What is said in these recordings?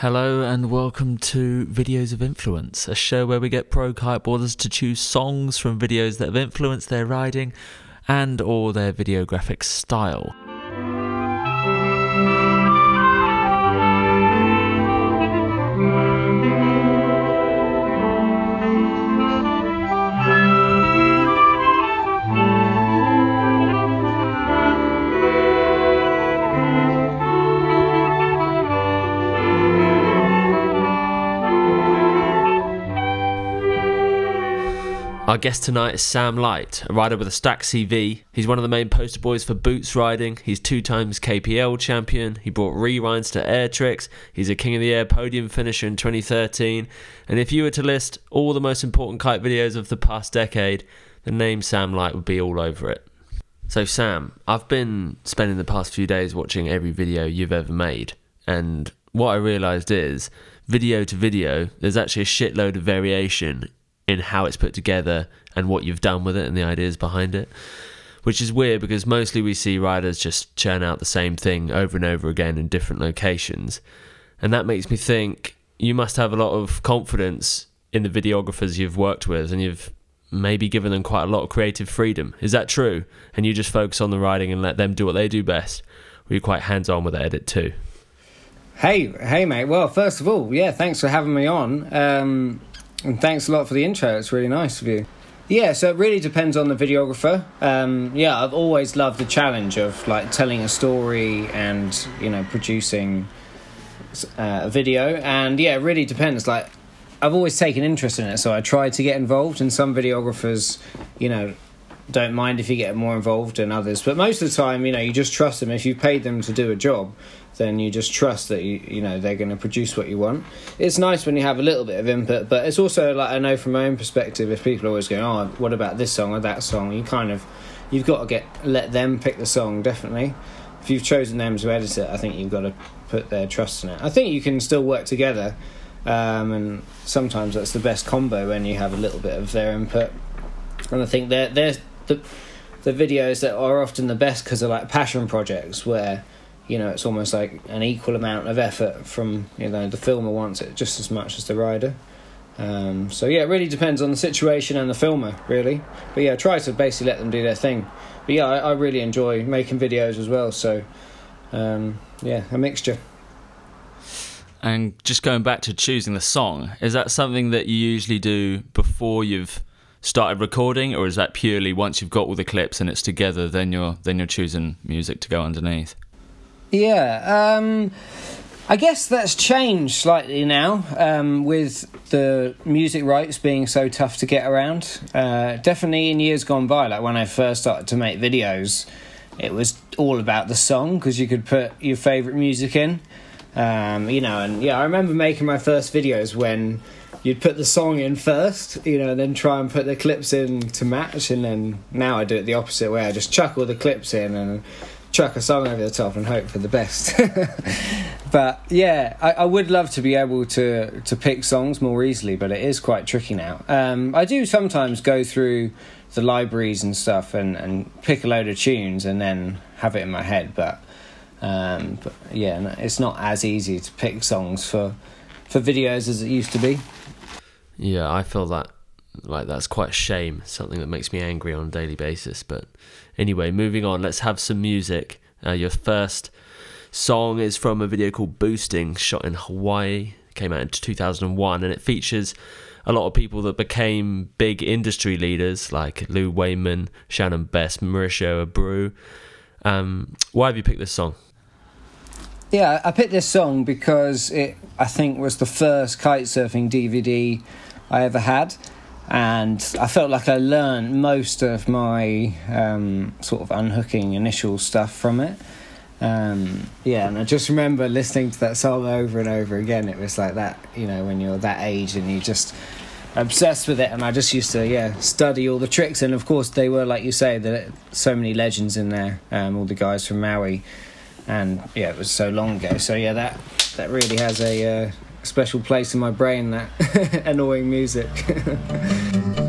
Hello and welcome to Videos of Influence, a show where we get pro kiteboarders to choose songs from videos that have influenced their riding and or their videographic style. Our guest tonight is Sam Light, a rider with a Stax CV. He's one of the main poster boys for boots riding. He's two times KPL champion. He brought rewinds to air tricks. He's a King of the Air podium finisher in 2013. And if you were to list all the most important kite videos of the past decade, the name Sam Light would be all over it. So, Sam, I've been spending the past few days watching every video you've ever made. And what I realised is, video to video, there's actually a shitload of variation in how it's put together and what you've done with it and the ideas behind it. Which is weird because mostly we see riders just churn out the same thing over and over again in different locations. And that makes me think you must have a lot of confidence in the videographers you've worked with and you've maybe given them quite a lot of creative freedom. Is that true? And you just focus on the riding and let them do what they do best? Or are you quite hands on with the edit too? Hey, hey, mate. Well, first of all, yeah, thanks for having me on. Um, and thanks a lot for the intro. It's really nice of you. Yeah, so it really depends on the videographer. Um, yeah, I've always loved the challenge of like telling a story and you know producing uh, a video. And yeah, it really depends. Like I've always taken interest in it, so I try to get involved. And some videographers, you know, don't mind if you get more involved than others. But most of the time, you know, you just trust them. If you paid them to do a job, then you just trust that you you know they're going to produce what you want. It's nice when you have a little bit of input, but it's also like I know from my own perspective, if people are always go, "Oh, what about this song or that song?" You kind of you've got to get let them pick the song. Definitely, if you've chosen them to edit it, I think you've got to put their trust in it. I think you can still work together, um, and sometimes that's the best combo when you have a little bit of their input. And I think they're they're the the videos that are often the best because they're like passion projects where you know, it's almost like an equal amount of effort from you know the filmer wants it just as much as the rider. Um, so yeah, it really depends on the situation and the filmer, really. But yeah, I try to basically let them do their thing. But yeah, I, I really enjoy making videos as well. So um, yeah, a mixture. And just going back to choosing the song, is that something that you usually do before you've started recording, or is that purely once you've got all the clips and it's together, then you're then you're choosing music to go underneath? Yeah, um, I guess that's changed slightly now um, with the music rights being so tough to get around. Uh, definitely in years gone by, like when I first started to make videos, it was all about the song because you could put your favourite music in. Um, you know, and yeah, I remember making my first videos when you'd put the song in first, you know, and then try and put the clips in to match. And then now I do it the opposite way. I just chuck all the clips in and chuck a song over the top and hope for the best. but yeah, I, I, would love to be able to to pick songs more easily, but it is quite tricky now. Um, I do sometimes go through the libraries and stuff and, and pick a load of tunes and then have it in my head, but, um, but yeah, it's not as easy to pick songs for for videos as it used to be. Yeah, I feel that like that's quite a shame, something that makes me angry on a daily basis, but Anyway, moving on, let's have some music. Uh, your first song is from a video called Boosting, shot in Hawaii. came out in 2001, and it features a lot of people that became big industry leaders like Lou Wainman, Shannon Best, Mauricio Abreu. Um, why have you picked this song? Yeah, I picked this song because it, I think, was the first kitesurfing DVD I ever had and I felt like I learned most of my um, sort of unhooking initial stuff from it. Um, yeah, and I just remember listening to that song over and over again. It was like that, you know, when you're that age and you just obsessed with it. And I just used to, yeah, study all the tricks. And of course, they were like you say, that so many legends in there. Um, all the guys from Maui, and yeah, it was so long ago. So yeah, that that really has a uh, special place in my brain that annoying music.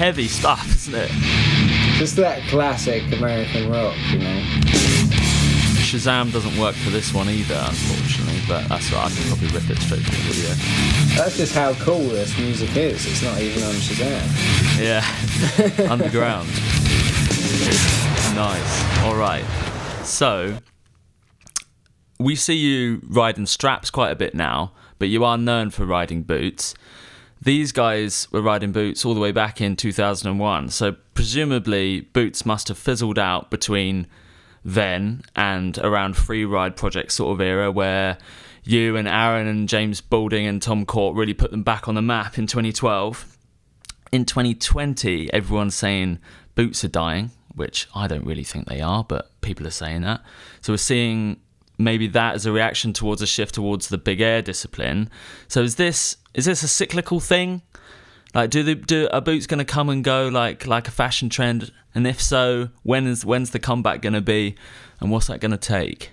heavy stuff, isn't it? Just that classic American rock, you know. Shazam doesn't work for this one either, unfortunately, but that's right, I can probably rip it straight from the video. That's just how cool this music is. It's not even on Shazam. Yeah, underground. nice. All right. So, we see you riding straps quite a bit now, but you are known for riding boots. These guys were riding boots all the way back in 2001, so presumably boots must have fizzled out between then and around free ride project sort of era where you and Aaron and James Boulding and Tom Court really put them back on the map in 2012. In 2020, everyone's saying boots are dying, which I don't really think they are, but people are saying that. So we're seeing maybe that is a reaction towards a shift towards the big air discipline. So is this is this a cyclical thing? Like, do the do are boots going to come and go like like a fashion trend? And if so, when is when's the comeback going to be, and what's that going to take?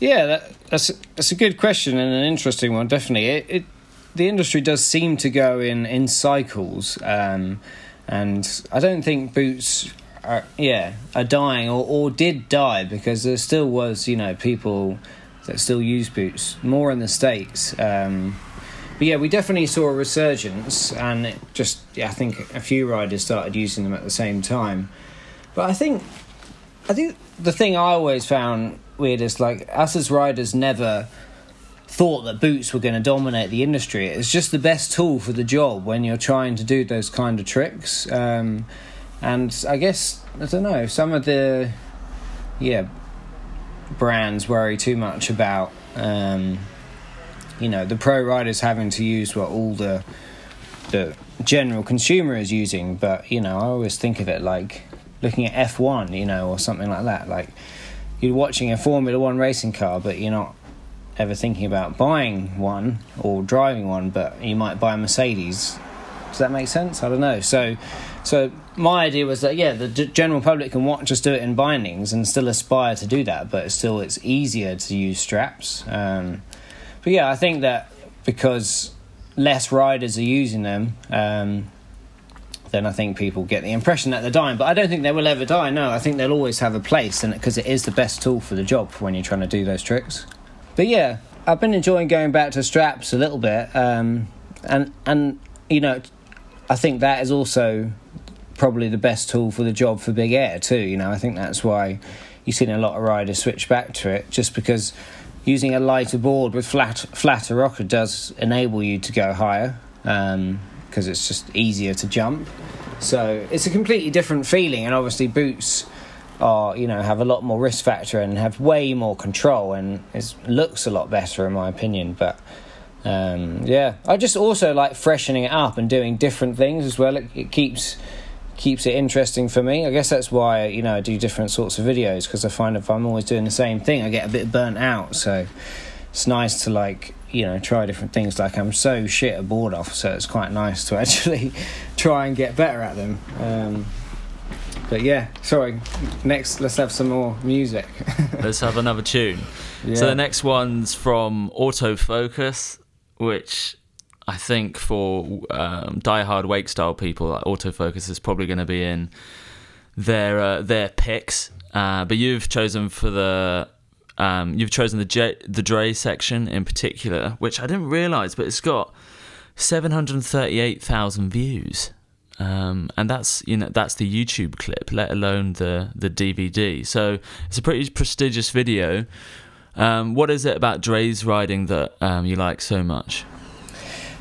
Yeah, that, that's that's a good question and an interesting one. Definitely, it, it the industry does seem to go in in cycles, um, and I don't think boots are yeah are dying or or did die because there still was you know people that still use boots more in the states. Um, but yeah, we definitely saw a resurgence, and it just yeah, I think a few riders started using them at the same time. But I think, I think the thing I always found weird is like us as riders never thought that boots were going to dominate the industry. It's just the best tool for the job when you're trying to do those kind of tricks. Um, and I guess I don't know some of the yeah brands worry too much about. Um, you know the pro riders having to use what all the the general consumer is using but you know i always think of it like looking at f1 you know or something like that like you're watching a formula 1 racing car but you're not ever thinking about buying one or driving one but you might buy a mercedes does that make sense i don't know so so my idea was that yeah the general public can watch us do it in bindings and still aspire to do that but still it's easier to use straps um, but yeah, I think that because less riders are using them, um, then I think people get the impression that they're dying. But I don't think they will ever die. No, I think they'll always have a place, and because it is the best tool for the job when you're trying to do those tricks. But yeah, I've been enjoying going back to straps a little bit, um, and and you know, I think that is also probably the best tool for the job for big air too. You know, I think that's why you've seen a lot of riders switch back to it, just because using a lighter board with flat flatter rocker does enable you to go higher because um, it's just easier to jump. So it's a completely different feeling, and obviously boots are you know have a lot more risk factor and have way more control, and it looks a lot better in my opinion. But um, yeah, I just also like freshening it up and doing different things as well. It, it keeps keeps it interesting for me. I guess that's why you know I do different sorts of videos because I find if I'm always doing the same thing, I get a bit burnt out. So it's nice to like you know try different things. Like I'm so shit at board off, so it's quite nice to actually try and get better at them. Um, but yeah, sorry. Next, let's have some more music. let's have another tune. Yeah. So the next one's from Autofocus, which I think for um, die-hard wake style people, like autofocus is probably going to be in their uh, their picks. Uh, but you've chosen for the um, you've chosen the J- the Dre section in particular, which I didn't realize, but it's got seven hundred thirty-eight thousand views, um, and that's you know that's the YouTube clip, let alone the the DVD. So it's a pretty prestigious video. Um, what is it about Dre's riding that um, you like so much?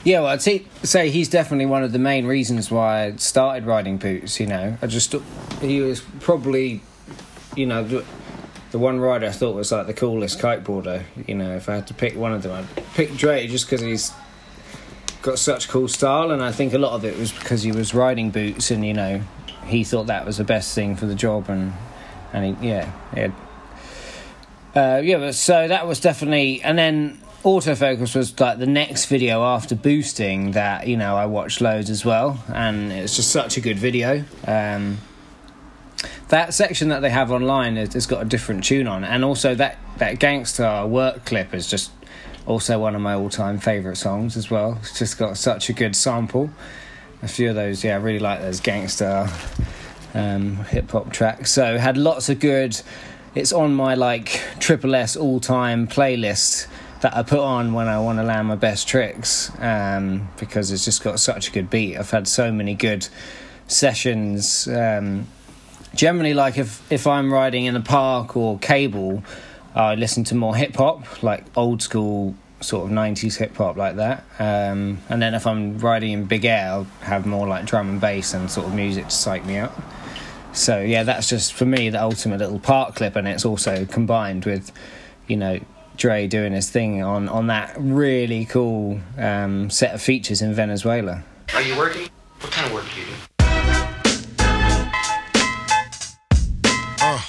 Yeah, well, I'd say, say he's definitely one of the main reasons why I started riding boots. You know, I just he was probably, you know, the, the one rider I thought was like the coolest kiteboarder. You know, if I had to pick one of them, I'd pick Dre just because he's got such cool style, and I think a lot of it was because he was riding boots, and you know, he thought that was the best thing for the job, and and he, yeah, he had, uh, yeah, so that was definitely, and then autofocus was like the next video after boosting that you know I watched loads as well, and it's just such a good video. Um, that section that they have online has got a different tune on, and also that that Gang Starr work clip is just also one of my all-time favorite songs as well. It's just got such a good sample. a few of those. Yeah, I really like those gangster um, hip hop tracks. So had lots of good. It's on my like triple S all time playlist that I put on when I want to land my best tricks um, because it's just got such a good beat. I've had so many good sessions. Um, generally, like if if I'm riding in the park or cable, I listen to more hip hop, like old school sort of 90s hip hop like that. Um, and then if I'm riding in big air, I'll have more like drum and bass and sort of music to psych me up. So yeah, that's just for me the ultimate little park clip, and it's also combined with, you know, Dre doing his thing on on that really cool um, set of features in Venezuela. Are you working? What kind of work do you do? Uh.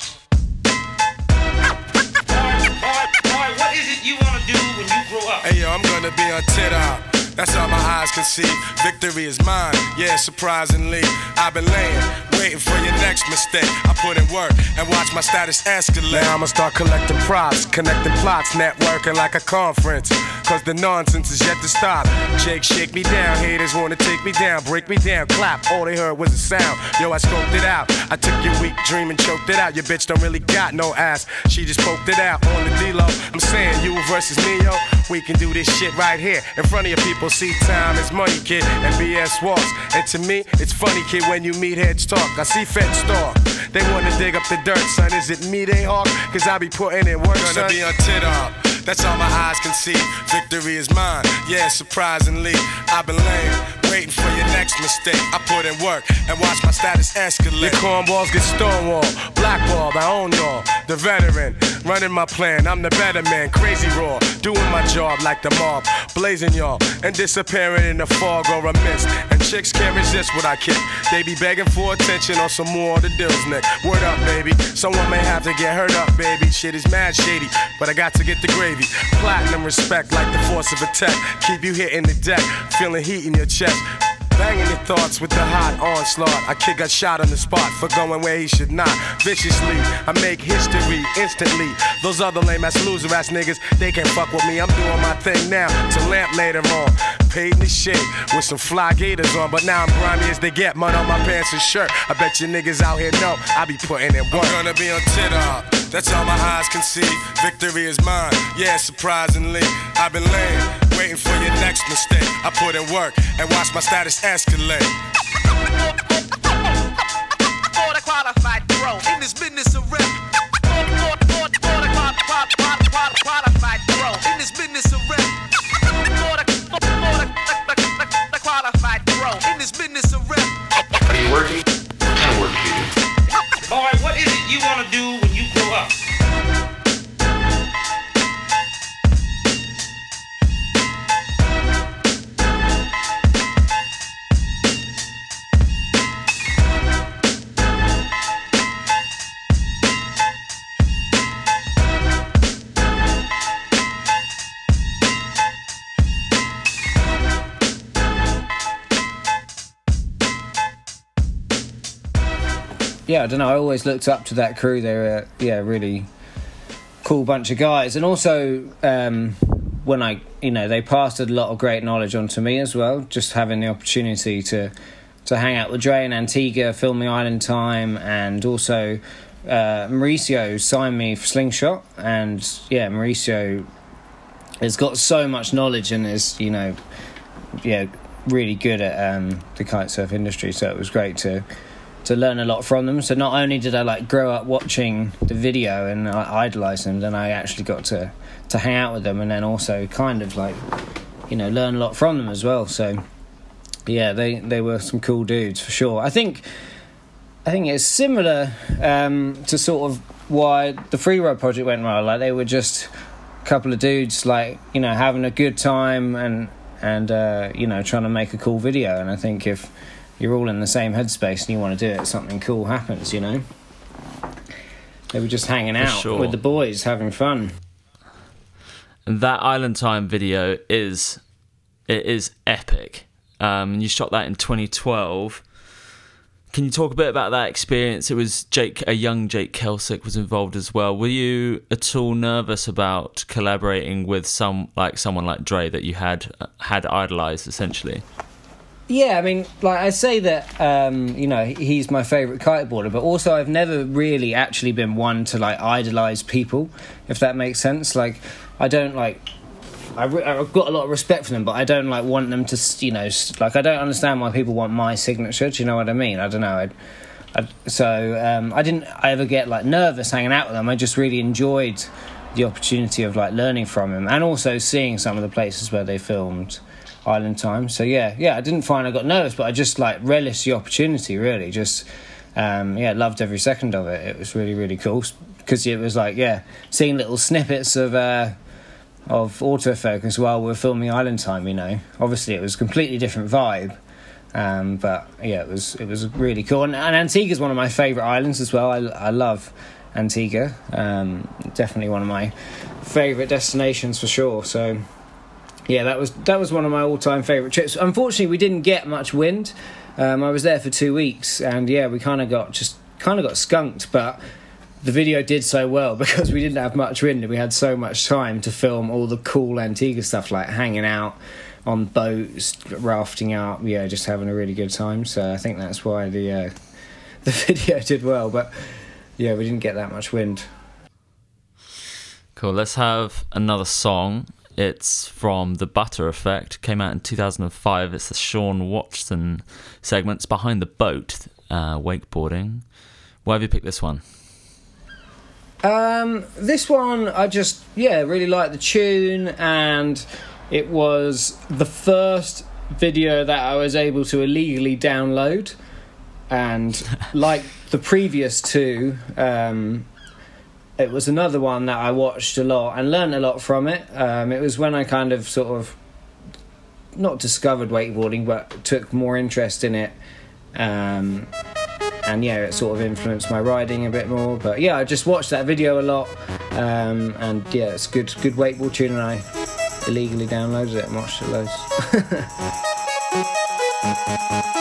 what is it you want to do when you grow up? Hey yo, I'm gonna be on TikTok. That's all my eyes can see. Victory is mine, yeah, surprisingly. I've been laying, waiting for your next mistake. I put in work and watch my status escalate. Now I'ma start collecting props, connecting plots, networking like a conference. Cause the nonsense is yet to stop. Jake, shake me down. Haters wanna take me down, break me down, clap. All they heard was a sound. Yo, I scoped it out. I took your weak dream and choked it out. Your bitch don't really got no ass. She just poked it out on the D-Lo. I'm saying you versus me, yo. We can do this shit right here in front of your people. See, time is money, kid, and BS walks. And to me, it's funny, kid, when you meet heads talk. I see feds talk. They wanna dig up the dirt, son. Is it me they hawk? Cause I be putting in work, Gonna son. be on tit up. That's all my eyes can see. Victory is mine. Yeah, surprisingly, I've been laying, waiting for your next mistake. I put in work and watch my status escalate. Your cornballs get stonewalled, blackballed. I own y'all, the veteran, running my plan. I'm the better man, crazy raw, doing my job like the mob, blazing y'all and disappearing in the fog or a mist. And chicks can't resist what I kick. They be begging for attention on some more of the deals, Nick. Word up, baby. Someone may have to get hurt up, baby. Shit is mad shady, but I got to get the gravy. Platinum respect like the force of a tech. Keep you hitting the deck, feeling heat in your chest. Banging your thoughts with the hot onslaught. I kick a shot on the spot for going where he should not. Viciously, I make history instantly. Those other lame ass loser ass niggas, they can't fuck with me. I'm doing my thing now to lamp later on. Paid in the shit with some fly gators on, but now I'm grimy as they get. Mud on my pants and shirt. I bet you niggas out here know I be putting in work. I'm gonna be on TikTok. That's all my eyes can see. Victory is mine. Yeah, surprisingly, I've been laying, waiting for your next mistake. I put in work and watch my status escalate. yeah, I don't know. I always looked up to that crew. They were yeah, really cool bunch of guys, and also um, when I you know they passed a lot of great knowledge on to me as well. Just having the opportunity to to hang out with Dre and Antigua, filming Island Time, and also uh, Mauricio signed me for Slingshot, and yeah, Mauricio has got so much knowledge and is you know yeah really good at um, the kite surf industry. So it was great to to learn a lot from them. So not only did I like grow up watching the video and I idolize them, then I actually got to to hang out with them and then also kind of like you know learn a lot from them as well. So yeah, they they were some cool dudes for sure. I think I think it's similar um, to sort of why the free Road project went well. Like they were just a couple of dudes like you know having a good time and and uh, you know trying to make a cool video. And I think if you're all in the same headspace and you want to do it, something cool happens, you know? They were just hanging out sure. with the boys, having fun. And that Island Time video is it is epic. Um, you shot that in 2012. Can you talk a bit about that experience? It was Jake, a young Jake Kelsick was involved as well. Were you at all nervous about collaborating with some like someone like Dre that you had had idolized essentially? Yeah, I mean, like I say that, um, you know, he's my favourite kiteboarder, but also I've never really actually been one to like idolise people, if that makes sense. Like, I don't like. I've got a lot of respect for them, but I don't like want them to, you know, like I don't understand why people want my signature. Do you know what I mean? I don't know. I, so um, I didn't I ever get like nervous hanging out with them. I just really enjoyed the opportunity of like learning from him and also seeing some of the places where they filmed Island Time. So yeah, yeah, I didn't find I got nervous, but I just like relished the opportunity. Really, just um, yeah, loved every second of it. It was really really cool because it was like yeah, seeing little snippets of. Uh, of autofocus while we were filming Island Time, you know. Obviously, it was completely different vibe, um, but yeah, it was it was really cool. And, and Antigua is one of my favourite islands as well. I, I love Antigua. Um, definitely one of my favourite destinations for sure. So yeah, that was that was one of my all time favourite trips. Unfortunately, we didn't get much wind. Um, I was there for two weeks, and yeah, we kind of got just kind of got skunked, but. The video did so well because we didn't have much wind and we had so much time to film all the cool Antigua stuff like hanging out on boats, rafting out, yeah, just having a really good time. So I think that's why the uh, the video did well. But yeah, we didn't get that much wind. Cool. Let's have another song. It's from The Butter Effect. Came out in 2005. It's the Sean Watson segment. It's behind the boat, uh, wakeboarding. Why have you picked this one? Um, this one, I just yeah really like the tune, and it was the first video that I was able to illegally download, and like the previous two, um, it was another one that I watched a lot and learned a lot from it. Um, it was when I kind of sort of not discovered wakeboarding, but took more interest in it. Um, and yeah, it sort of influenced my riding a bit more. But yeah, I just watched that video a lot, um, and yeah, it's good, good wakeboard tune, and I illegally downloaded it and watched it loads.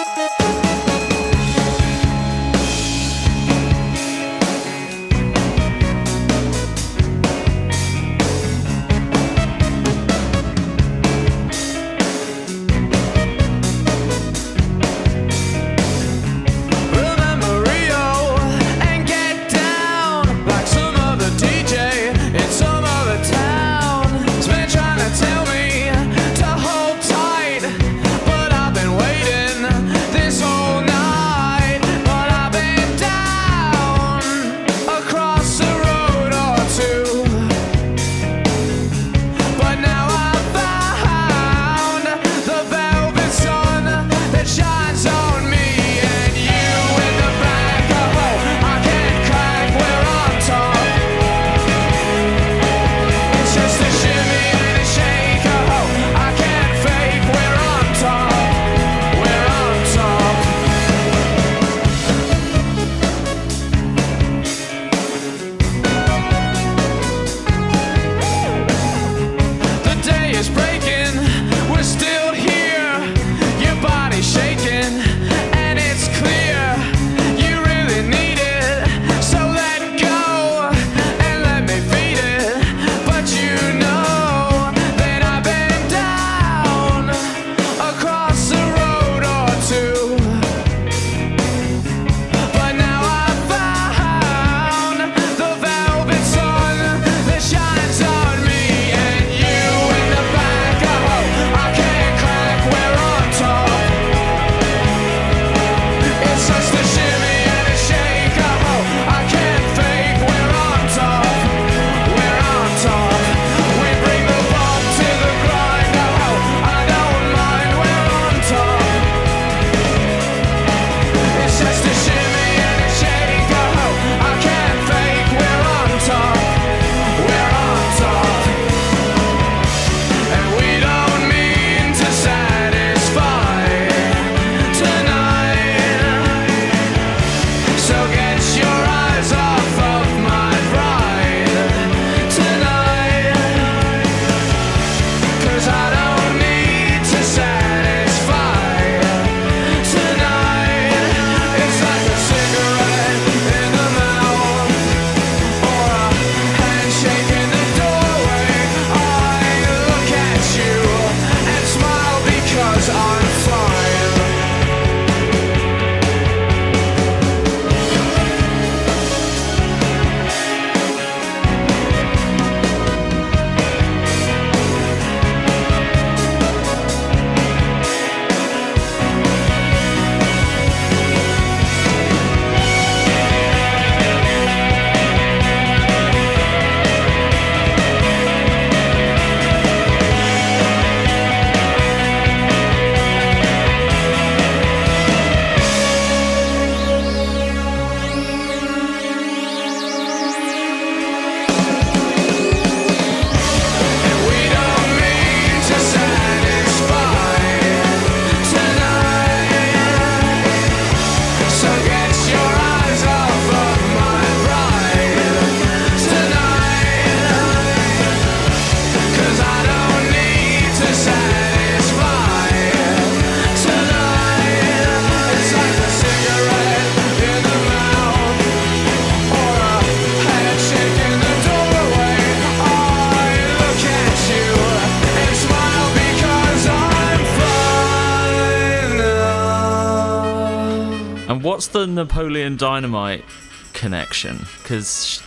what's the Napoleon Dynamite connection? Because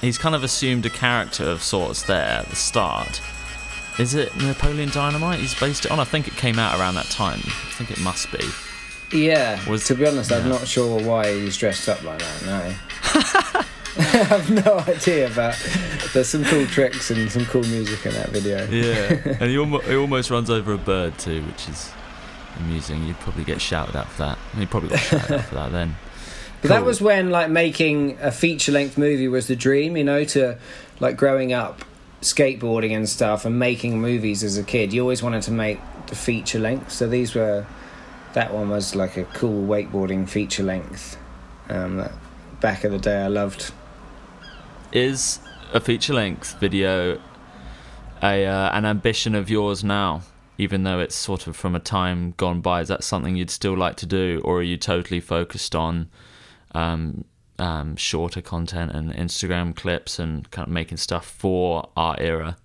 he's kind of assumed a character of sorts there at the start. Is it Napoleon Dynamite he's based it on? I think it came out around that time. I think it must be. Yeah. Was- to be honest, I'm not sure why he's dressed up like that. No. I have no idea, but there's some cool tricks and some cool music in that video. Yeah, and he, almo- he almost runs over a bird too, which is amusing. You'd probably get shouted at for that. You probably got at for that then. But that was when like making a feature length movie was the dream, you know, to like growing up skateboarding and stuff and making movies as a kid. You always wanted to make the feature length. So these were that one was like a cool wakeboarding feature length. Um, that back in the day I loved. Is a feature length video a uh, an ambition of yours now? Even though it's sort of from a time gone by, is that something you'd still like to do, or are you totally focused on um, um, shorter content and Instagram clips and kind of making stuff for our era?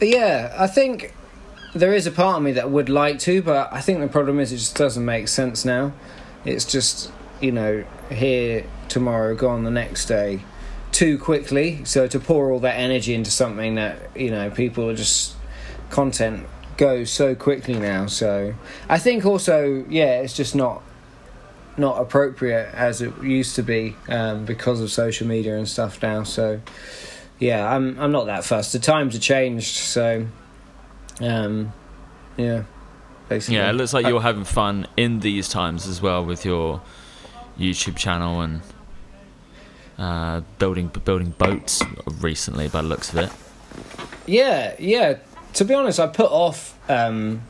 Yeah, I think there is a part of me that would like to, but I think the problem is it just doesn't make sense now. It's just, you know, here tomorrow, gone the next day too quickly. So to pour all that energy into something that, you know, people are just content goes so quickly now. So I think also, yeah, it's just not not appropriate as it used to be um, because of social media and stuff now. So yeah, I'm I'm not that fussed. The times have changed, so um, yeah, basically. Yeah, it looks like you're having fun in these times as well with your YouTube channel and uh, building building boats recently by the looks of it. Yeah, yeah. To be honest, I put off um,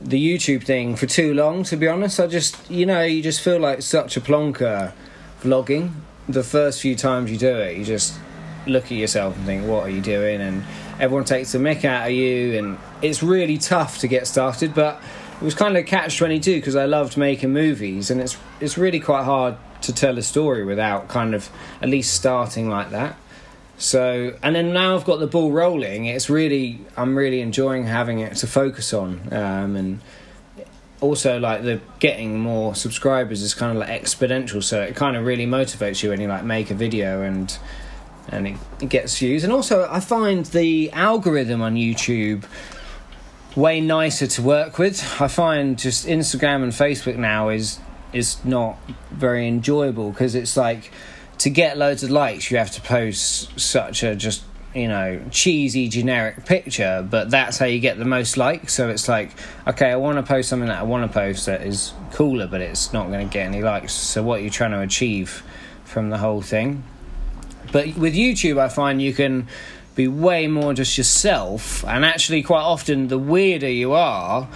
the YouTube thing for too long. To be honest, I just you know you just feel like such a plonker vlogging. The first few times you do it, you just look at yourself and think, "What are you doing?" And everyone takes the mick out of you, and it's really tough to get started. But it was kind of a catch twenty two because I loved making movies, and it's it's really quite hard to tell a story without kind of at least starting like that. So, and then now I've got the ball rolling. It's really, I'm really enjoying having it to focus on, um, and also like the getting more subscribers is kind of like exponential. So it kind of really motivates you when you like make a video and and it, it gets views. And also, I find the algorithm on YouTube way nicer to work with. I find just Instagram and Facebook now is is not very enjoyable because it's like to get loads of likes you have to post such a just you know cheesy generic picture but that's how you get the most likes. So it's like okay i want to post something that i want to post that is cooler but it's not going to get any likes. So what are you trying to achieve from the whole thing? But with YouTube, I find you can be way more just yourself, and actually, quite often, the weirder you are,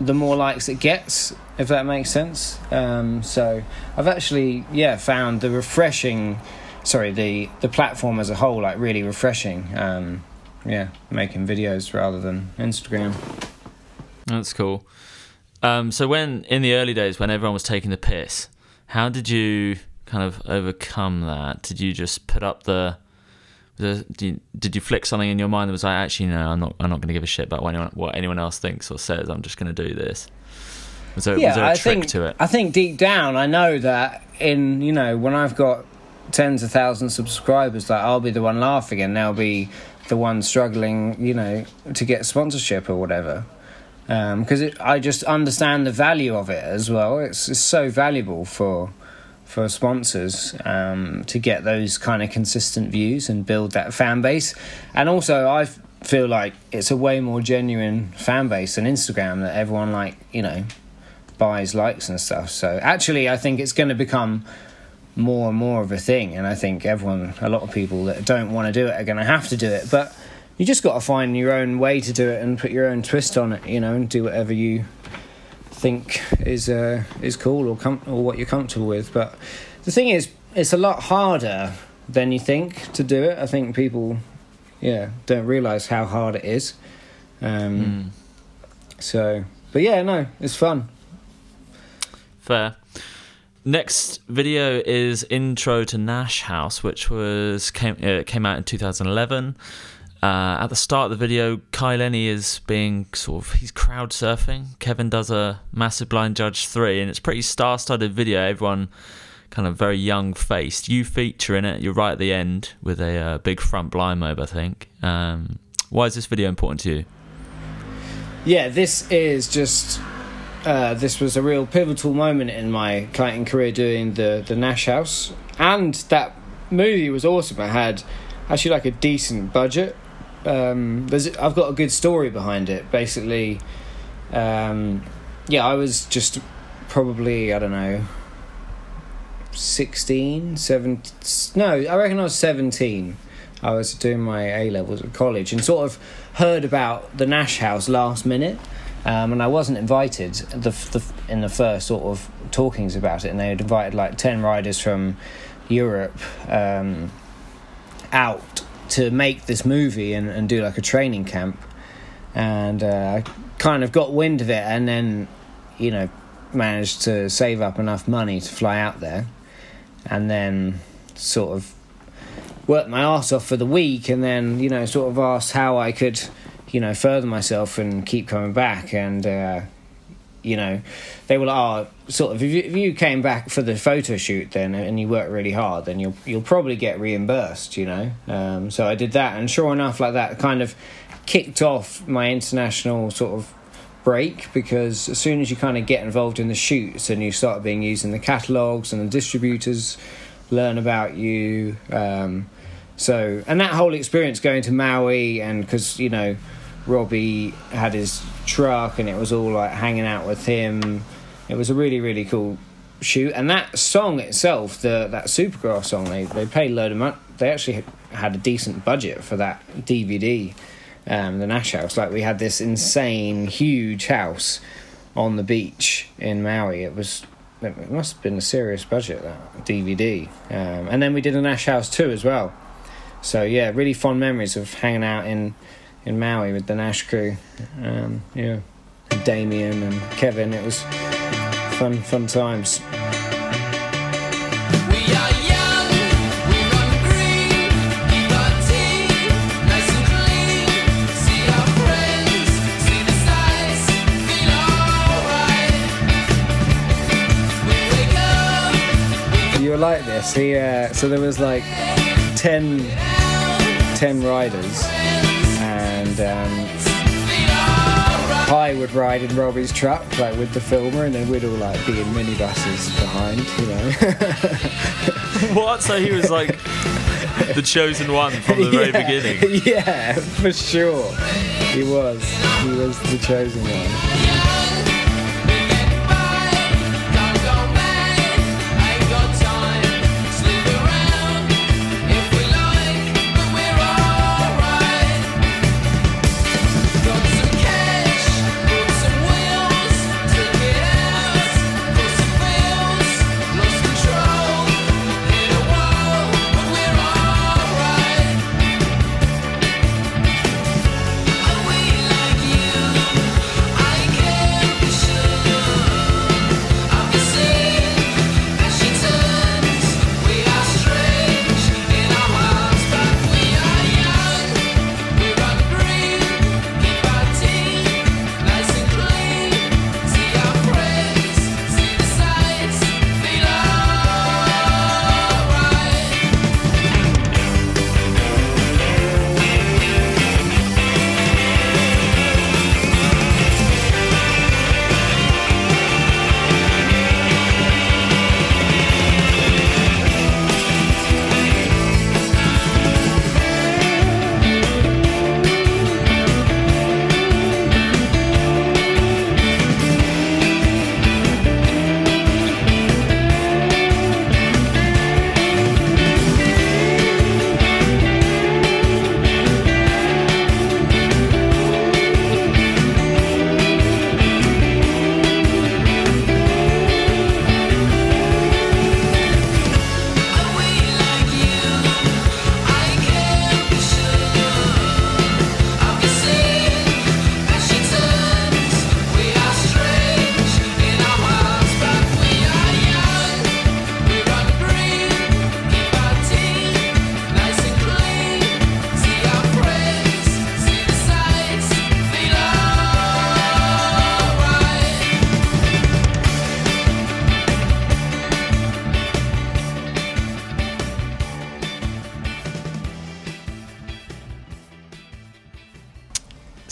the more likes it gets. If that makes sense. Um, so I've actually, yeah, found the refreshing, sorry, the the platform as a whole, like really refreshing. Um, yeah, making videos rather than Instagram. That's cool. Um, so when in the early days when everyone was taking the piss, how did you kind of overcome that? Did you just put up the the, did, you, did you flick something in your mind that was like, actually, no, I'm not, I'm not going to give a shit about what anyone, what anyone else thinks or says. I'm just going to do this. Was there, was there a I trick think, to it? I think deep down, I know that in you know when I've got tens of thousands of subscribers, that I'll be the one laughing and they'll be the one struggling, you know, to get sponsorship or whatever. Because it I just understand the value of it as well. It's, it's so valuable for for sponsors um, to get those kind of consistent views and build that fan base. And also, I feel like it's a way more genuine fan base than Instagram that everyone like you know buys likes and stuff. So actually, I think it's going to become more and more of a thing, and I think everyone, a lot of people that don't want to do it, are going to have to do it. But you just got to find your own way to do it and put your own twist on it, you know, and do whatever you think is uh, is cool or com- or what you're comfortable with. But the thing is, it's a lot harder than you think to do it. I think people, yeah, don't realize how hard it is. Um, So, but yeah, no, it's fun. Fair. Next video is Intro to Naish House, which was came uh, came out in 2011. Uh, at the start of the video, Kai Lenny is being sort of he's crowd surfing. Kevin does a massive blind judge three, and it's pretty star-studded video. Everyone kind of very young faced. You feature in it. You're right at the end with a uh, big front blind mob, I think. Um, why is this video important to you? Yeah, this is just. Uh, this was a real pivotal moment in my kiting career doing the, the Naish House. And that movie was awesome. I had actually like a decent budget. Um, I've got a good story behind it. Basically, um, yeah, I was just probably, I don't know, 16, 17. No, I reckon I was 17. I was doing my A levels at college and sort of heard about the Naish House last minute. Um, and I wasn't invited the, the in the first sort of talkings about it, and they had invited like ten riders from Europe um, out to make this movie and, and do like a training camp, and uh, I kind of got wind of it, and then you know managed to save up enough money to fly out there, and then sort of worked my ass off for the week, and then you know sort of asked how I could you know further myself and keep coming back. And uh, you know they were like oh sort of if you, if you came back for the photo shoot then and you work really hard then you'll you'll probably get reimbursed you know? Um, so I did that. And sure enough like that kind of kicked off my international sort of break because as soon as you kind of get involved in the shoots and you start being used in the catalogs and the distributors learn about you um, so and that whole experience going to Maui and because you know Robbie had his truck and it was all like hanging out with him. It was a really really cool shoot and that song itself, the that Supergrass song, they they paid a load of money. They actually had a decent budget for that DVD, um, the Naish House. Like we had this insane huge house on the beach in Maui. It was it must have been a serious budget that DVD, um, and then we did a Naish House too as well. So yeah, really fond memories of hanging out in in Maui with the Naish crew. Um, yeah, and Damien and Kevin. It was fun fun times. We are young, we run green, keep our tea nice and clean. See our friends, see the sights, feel alright. We wake up, You like this. He uh, so there was like 10, 10 riders, and um, I would ride in Robbie's truck like with the filmer, and then we'd all like be in minibuses behind, you know. What? So he was like the chosen one from the very beginning. yeah, for sure. He was. He was the chosen one.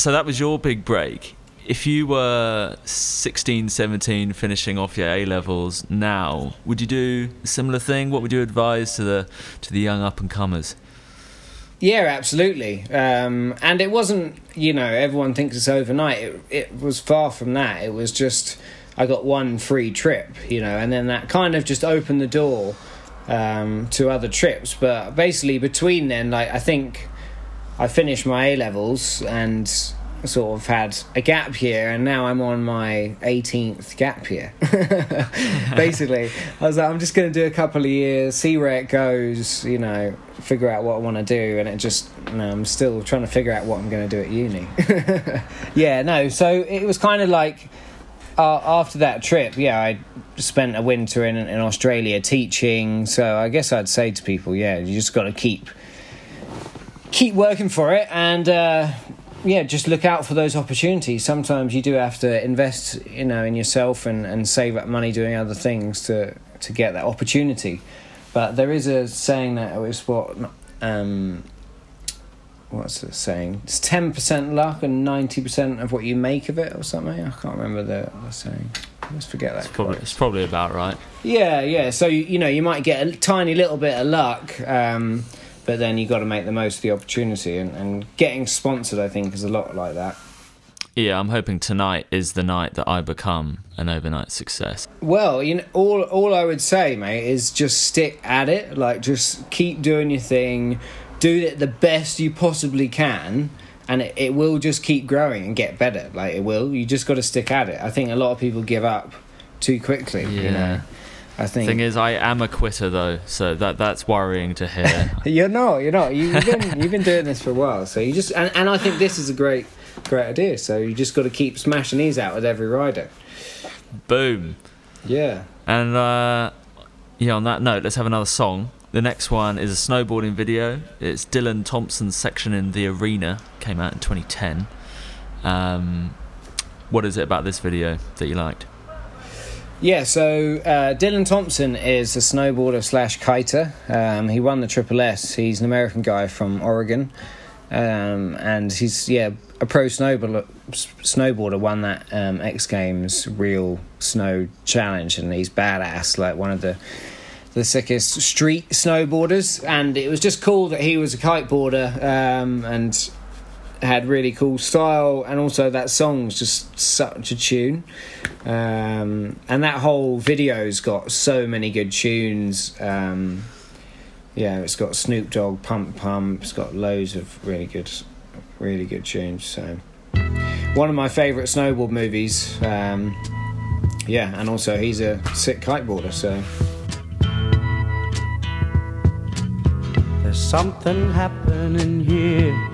So that was your big break. If you were 16, 17, finishing off your A levels now, would you do a similar thing? What would you advise to the to the young up and comers? Yeah, absolutely. Um, and it wasn't, you know, everyone thinks it's overnight. It, it was far from that. It was just, I got one free trip, you know, and then that kind of just opened the door um, to other trips. But basically, between then, like, I think I finished my A levels and sort of had a gap year, and now I'm on my 18th gap year. Basically, I was like, I'm just going to do a couple of years, see where it goes, you know, figure out what I want to do, and it just, you know, I'm still trying to figure out what I'm going to do at uni. yeah, no, so it was kind of like uh, after that trip, yeah, I spent a winter in in Australia teaching. So I guess I'd say to people, yeah, you just got to keep keep working for it and uh, yeah just look out for those opportunities. Sometimes you do have to invest you know in yourself and, and save up money doing other things to to get that opportunity. But there is a saying that was what um what's the saying? It's 10% luck and 90% of what you make of it or something. I can't remember the, the saying. Let's forget that It's probably, it's probably about right. Yeah, yeah. So you, you know you might get a tiny little bit of luck, um, but then you got to make the most of the opportunity. And, and getting sponsored, I think, is a lot like that. Yeah, I'm hoping tonight is the night that I become an overnight success. Well, you know, all all I would say, mate, is just stick at it. Like, just keep doing your thing, do it the best you possibly can, and it, it will just keep growing and get better. Like it will. You just got to stick at it. I think a lot of people give up too quickly. You Yeah. know, I think. Thing is, I am a quitter though, so that that's worrying to hear. You're not. You're not. You- You've been you've been doing this for a while, so you just and, and I think this is a great great idea. So you just got to keep smashing these out with every rider. Boom. Yeah. And uh, yeah, on that note, let's have another song. The next one is a snowboarding video. It's Dylan Thompson's section in the arena. Came out in 2010. Um, what is it about this video that you liked? Yeah, so uh, Dylan Thompson is a snowboarder slash kiter. Um, he won the Triple S. He's an American guy from Oregon, um, and he's yeah a pro snowboarder. Snowboarder won that um, X Games real snow challenge, and he's badass. Like one of the the sickest street snowboarders. And it was just cool that he was a kiteboarder um, and had really cool style, and also that song's just such a tune. Um, and that whole video's got so many good tunes. Um, yeah, it's got Snoop Dogg, Pump Pump. It's got loads of really good, really good tunes. So, one of my favourite snowboard movies. Um, yeah, and also he's a sick kiteboarder. So. There's something happening here.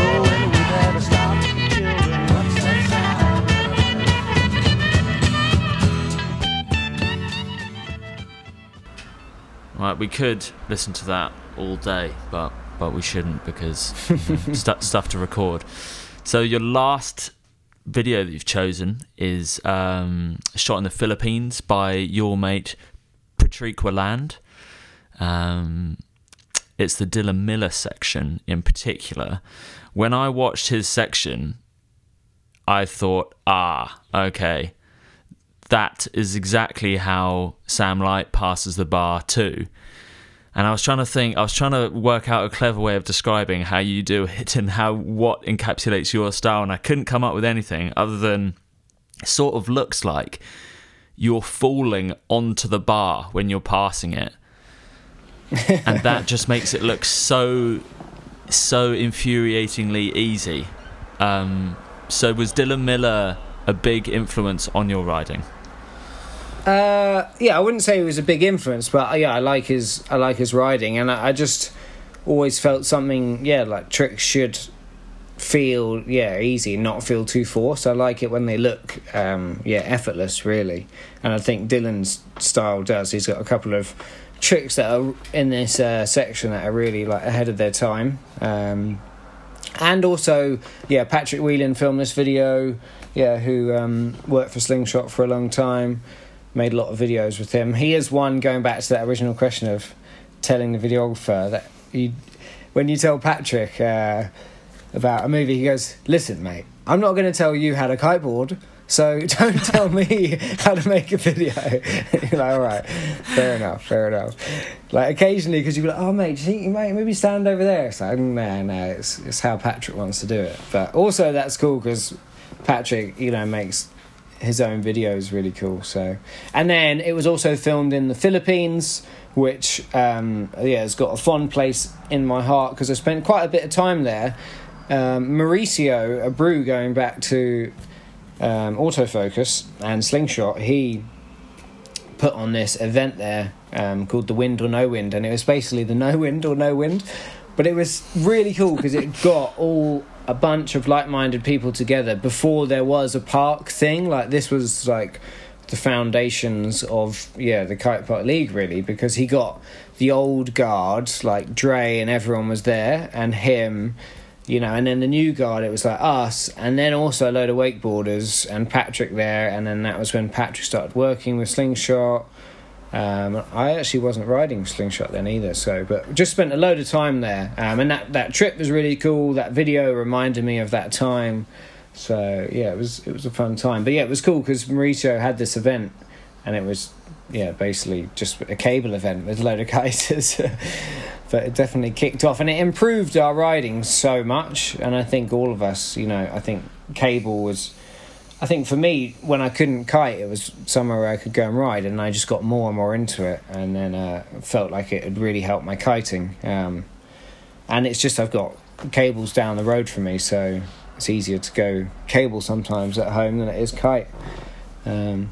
Right, we could listen to that all day, but but we shouldn't because you know, stu- stuff to record. So your last video that you've chosen is um, shot in the Philippines by your mate Patrick Waland. Um, it's the Dylan Miller section in particular. When I watched his section, I thought, ah, okay, that is exactly how Sam Light passes the bar too. And I was trying to think, I was trying to work out a clever way of describing how you do it and how what encapsulates your style, and I couldn't come up with anything other than it sort of looks like you're falling onto the bar when you're passing it. and that just makes it look so so infuriatingly easy. Um, so was Dylan Miller a big influence on your riding? Uh, yeah, I wouldn't say he was a big influence, but uh, yeah, I like his I like his riding, and I, I just always felt something. Yeah, like tricks should feel yeah easy, not feel too forced. I like it when they look um, yeah effortless, really, and I think Dylan's style does. He's got a couple of tricks that are in this uh, section that are really like ahead of their time. Um, and also, yeah, Patrick Whelan filmed this video. Yeah, who um, worked for Slingshot for a long time, made a lot of videos with him. He is one going back to that original question of telling the videographer that when you tell Patrick uh, about a movie, he goes, "Listen, mate, I'm not going to tell you how to kiteboard." So don't tell me how to make a video. You're like, all right, fair enough, fair enough. Like occasionally, because you're like, oh mate, do you think you might maybe stand over there? It's like, no, no, it's it's how Patrick wants to do it. But also that's cool because Patrick, you know, makes his own videos really cool. So, and then it was also filmed in the Philippines, which um, yeah has got a fond place in my heart because I spent quite a bit of time there. Um, Mauricio Abreu, going back to um, autofocus and slingshot, he put on this event there um, called the Wind or No Wind, and it was basically the No Wind or No Wind. But it was really cool because it got all a bunch of like-minded people together before there was a park thing. Like this was like the foundations of yeah the kite park league really because he got the old guard like Dre and everyone was there and him you know, and then the new guard, it was like us, and then also a load of wakeboarders and Patrick there, and then that was when Patrick started working with Slingshot. Um, I actually wasn't riding Slingshot then either, so but just spent a load of time there, um, and that that trip was really cool. That video reminded me of that time, so yeah, it was it was a fun time. But yeah, it was cool because Mauricio had this event, and it was yeah basically just a cable event with a load of kiters. but it definitely kicked off and it improved our riding so much and i think all of us you know i think cable was i think for me when i couldn't kite it was somewhere where i could go and ride and i just got more and more into it and then uh, felt like it had really helped my kiting um, and it's just i've got cables down the road from me so it's easier to go cable sometimes at home than it is kite um,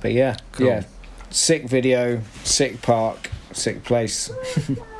but yeah Cool. yeah sick video sick park sick place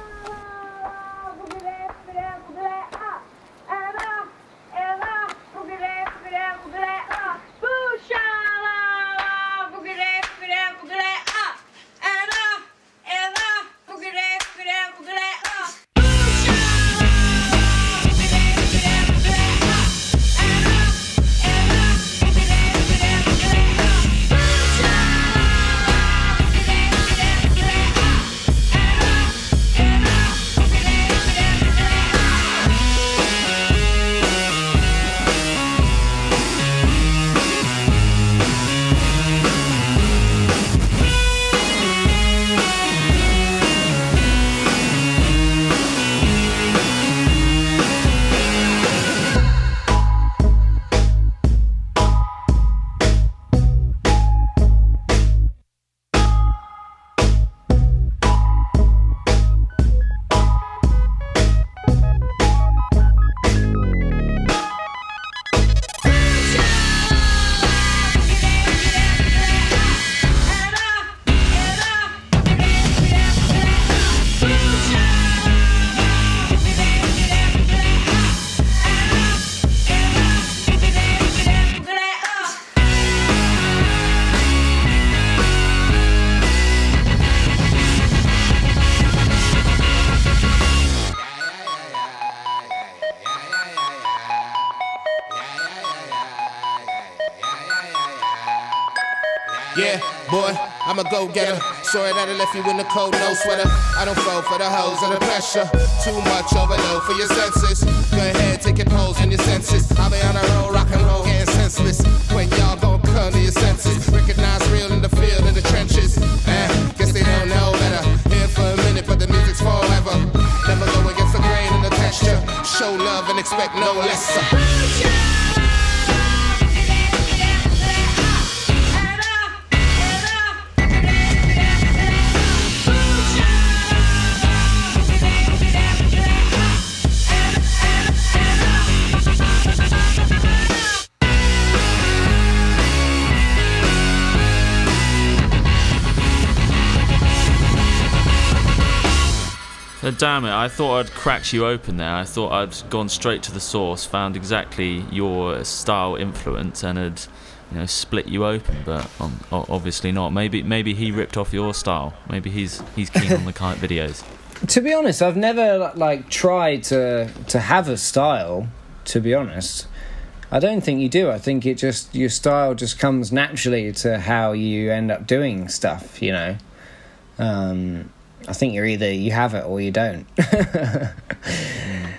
boy, I'm a go getter. Sorry that I left you in the cold, no sweater. I don't fall for the hoes and the pressure. Too much overload for your senses. Go ahead, take your pose in your senses. I'll be on a roll, rock and roll, getting senseless. When y'all gon' come to your senses. Recognize real in the field, in the trenches. Eh, guess they don't know better. Here for a minute, but the music's forever. Never go against the grain and the texture. Show love and expect no lesser. Uh, damn it, I thought I'd cracked you open there. I thought I'd gone straight to the source, found exactly your style influence, and had you know split you open. But um, obviously not. Maybe maybe he ripped off your style. Maybe he's he's keen on the kite videos. To be honest, I've never like tried to to have a style. To be honest, I don't think you do. I think it just your style just comes naturally to how you end up doing stuff. You know, um, I think you're either you have it or you don't.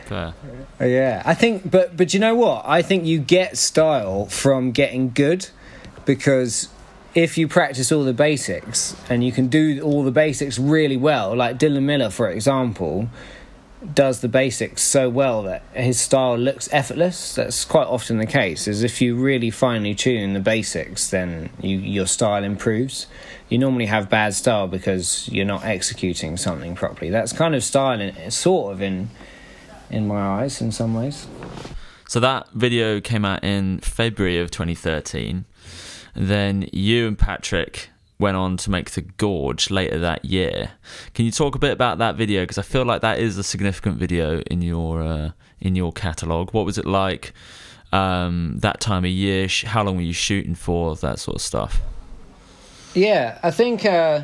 Fair. Yeah, I think, but but you know what? I think you get style from getting good, because if you practice all the basics and you can do all the basics really well, like Dylan Miller, for example, does the basics so well that his style looks effortless. That's quite often the case. Is if you really finely tune the basics, then you your style improves. You normally have bad style because you're not executing something properly. That's kind of style, in, sort of in in my eyes, in some ways. So that video came out in February of 2013. Then you and Patrick went on to make the Gorge later that year. Can you talk a bit about that video? Because I feel like that is a significant video in your uh, in your catalog. What was it like um, that time of year? How long were you shooting for? That sort of stuff. Yeah, I think. Uh,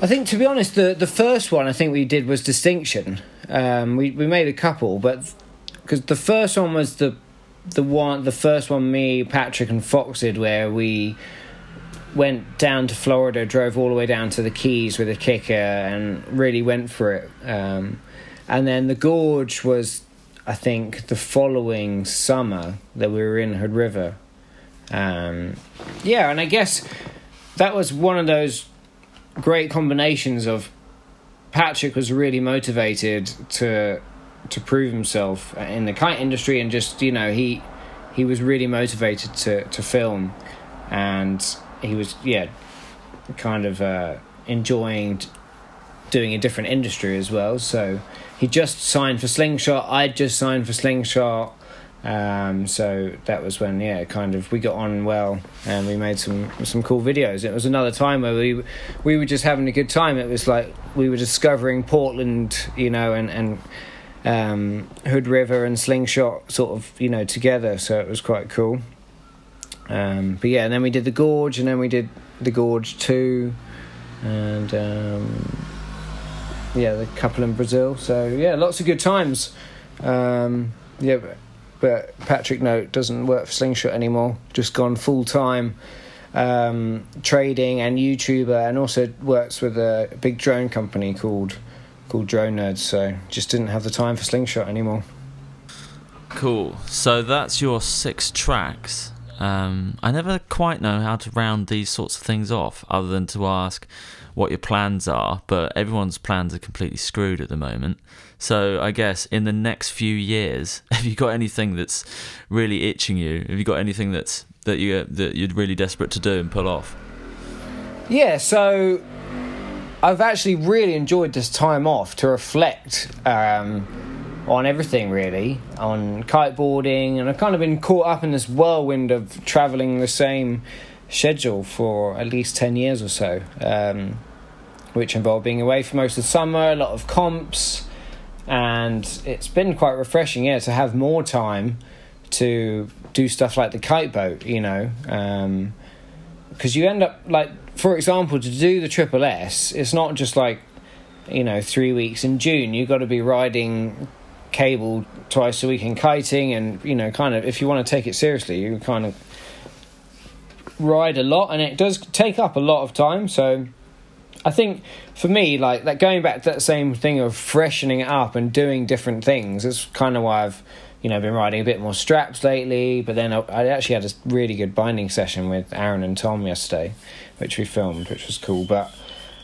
I think to be honest, the the first one I think we did was Distinction. Um, we we made a couple, but because the first one was the the one the first one me Patrick and Fox did where we went down to Florida, drove all the way down to the Keys with a kicker, and really went for it. Um, and then the Gorge was, I think, the following summer that we were in Hood River. Um, yeah, and I guess that was one of those great combinations of Patrick was really motivated to to prove himself in the kite industry and just you know he he was really motivated to to film and he was yeah kind of uh, enjoying t- doing a different industry as well. So he just signed for slingshot. I'd just signed for slingshot. Um, so that was when yeah kind of we got on well and we made some some cool videos. It was another time where we we were just having a good time. It was like we were discovering portland you know and and um, hood river and slingshot sort of you know together. So it was quite cool um, but yeah and then we did the gorge and then we did the gorge 2 and um, yeah the couple in brazil so yeah lots of good times um, yeah but, but patrick note doesn't work for slingshot anymore just gone full time um, trading and youtuber and also works with a big drone company called called drone nerds so just didn't have the time for slingshot anymore Cool. So that's your six tracks. Um, I never quite know how to round these sorts of things off, other than to ask what your plans are. But everyone's plans are completely screwed at the moment. So I guess in the next few years, have you got anything that's really itching you? Have you got anything that's that you that you're really desperate to do and pull off? Yeah, so I've actually really enjoyed this time off to reflect um, on everything, really, on kiteboarding, and I've kind of been caught up in this whirlwind of traveling the same schedule for at least 10 years or so, um, which involved being away for most of the summer, a lot of comps, and it's been quite refreshing, yeah, to have more time to do stuff like the kite boat, you know. Um, because you end up like for example to do the triple s it's not just like you know three weeks in june you've got to be riding cable twice a week in kiting and you know kind of if you want to take it seriously you kind of ride a lot, and it does take up a lot of time. So I think for me, like that going back to that same thing of freshening it up and doing different things is kind of why I've you know been riding a bit more straps lately. But then I, I actually had a really good binding session with Aaron and Tom yesterday, which we filmed, which was cool. But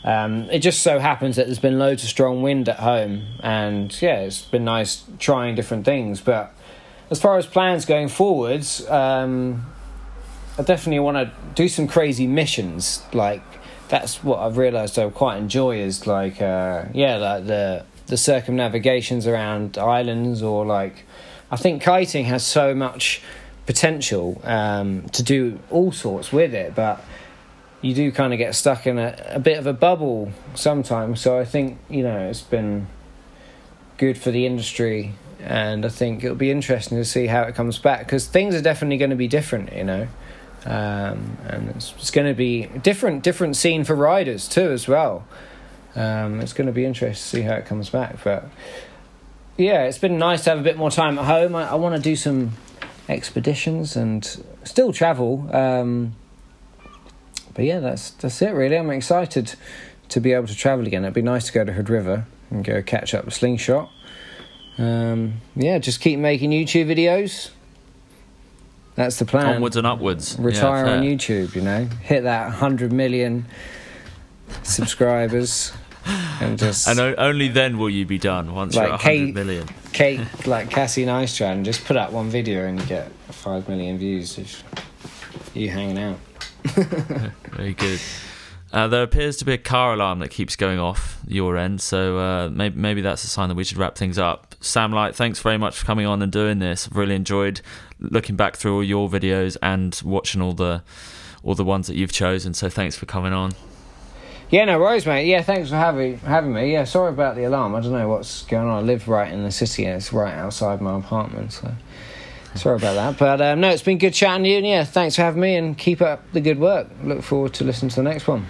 um, it just so happens that there's been loads of strong wind at home, and yeah, it's been nice trying different things. But as far as plans going forwards, um, I definitely want to do some crazy missions. Like that's what I've realised I quite enjoy is like uh, yeah, like the the circumnavigations around islands or like I think kiting has so much potential um, to do all sorts with it, but you do kind of get stuck in a, a bit of a bubble sometimes. So I think you know it's been good for the industry, and I think it'll be interesting to see how it comes back because things are definitely going to be different. You know, um, and it's, it's going to be different different scene for riders too as well. Um, it's going to be interesting to see how it comes back, but yeah, it's been nice to have a bit more time at home. I, I want to do some expeditions and still travel. Um, but yeah, that's that's it really. I'm excited to be able to travel again. It'd be nice to go to Hood River and go catch up with Slingshot. Um, yeah, just keep making YouTube videos. That's the plan. Onwards and upwards. Yeah, Retire on. YouTube, you know, hit that 100 million subscribers, and just And o- only then will you be done once Like you're at 100 Kate- million. Kate, like Casey Neistat, and just put up one video and you get five million views. You hanging out. Very good. Uh, there appears to be a car alarm that keeps going off your end, so uh, maybe maybe that's a sign that we should wrap things up. Sam Light, thanks very much for coming on and doing this. I've really enjoyed looking back through all your videos and watching all the all the ones that you've chosen. So thanks for coming on. Yeah, no worries, mate. Yeah, thanks for having having me. Yeah, sorry about the alarm. I don't know what's going on. I live right in the city, and it's right outside my apartment. So sorry about that. But um, no, it's been good chatting to you. And yeah, thanks for having me, and keep up the good work. Look forward to listening to the next one.